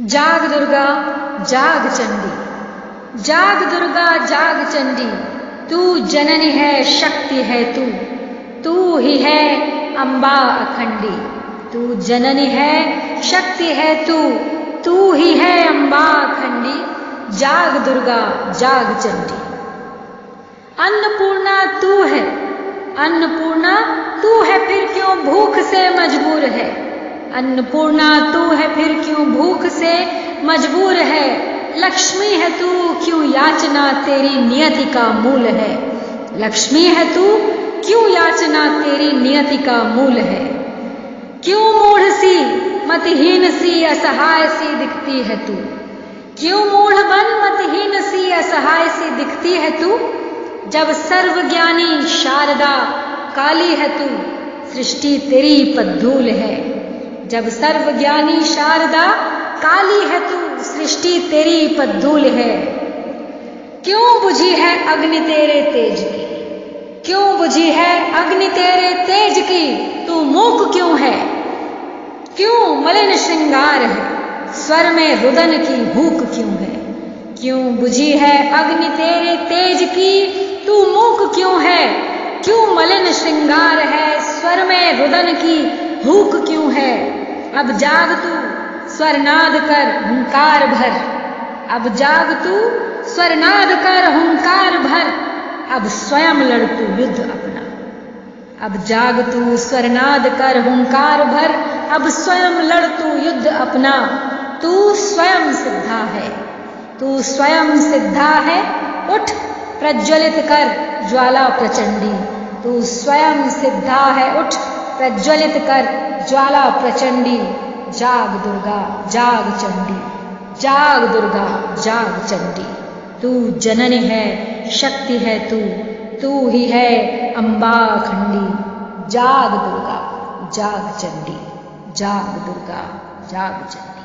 जाग दुर्गा, जाग चंडी। जाग दुर्गा, जाग चंडी। तू जननी है, शक्ति है तू। तू ही है अंबा अखंडी। तू जननी है, शक्ति है तू। तू ही है अंबा अखंडी। जाग दुर्गा, जाग चंडी। अन्नपूर्णा तू है। अन्नपूर्णा तू है, फिर क्यों भूख से मजबूर है? अन्नपूर्णा तू है, फिर से मजबूर है। लक्ष्मी है तू, क्यों याचना तेरी नियति का मूल है? लक्ष्मी है तू, क्यों याचना तेरी नियति का मूल है? क्यों मूढ़ सी, मतहीन सी, असहाय सी दिखती है तू? क्यों मूढ़ बन, मतहीन सी, असहाय सी दिखती है तू? जब सर्वज्ञानी शारदा काली है तू, सृष्टि तेरी पद्धूल है। जब सर्वज्ञानी शारदा काली है तू, सृष्टि तेरी पद्धूल है। क्यों बुझी है अग्नि तेरे तेज की? क्यों बुझी है अग्नि तेरे तेज की? तू मूक क्यों है? क्यों मलिन श्रृंगार है? स्वर में रुदन की भूख क्यों है? क्यों बुझी है अग्नि तेरे तेज की? तू मूक क्यों है? क्यों मलिन श्रृंगार है? स्वर में रुदन की भूख क्यों है? अब जाग तू स्वरनाद कर हुंकार भर। अब जाग तू स्वरनाद कर हुंकार भर। अब स्वयं लड़ तू युद्ध अपना। अब जाग तू स्वरनाद कर हुंकार भर। अब स्वयं लड़ तू युद्ध अपना। तू स्वयं सिद्धा है। तू स्वयं सिद्धा है। उठ, प्रज्वलित कर ज्वाला प्रचंडी। तू स्वयं सिद्धा है। उठ, प्रज्वलित कर ज्वाला प्रचंडी। जाग दुर्गा, जाग चंडी, जाग दुर्गा, जाग चंडी। तू जननी है, शक्ति है तू तू ही है अंबा खंडी। जाग दुर्गा, जाग चंडी, जाग दुर्गा, जाग चंडी।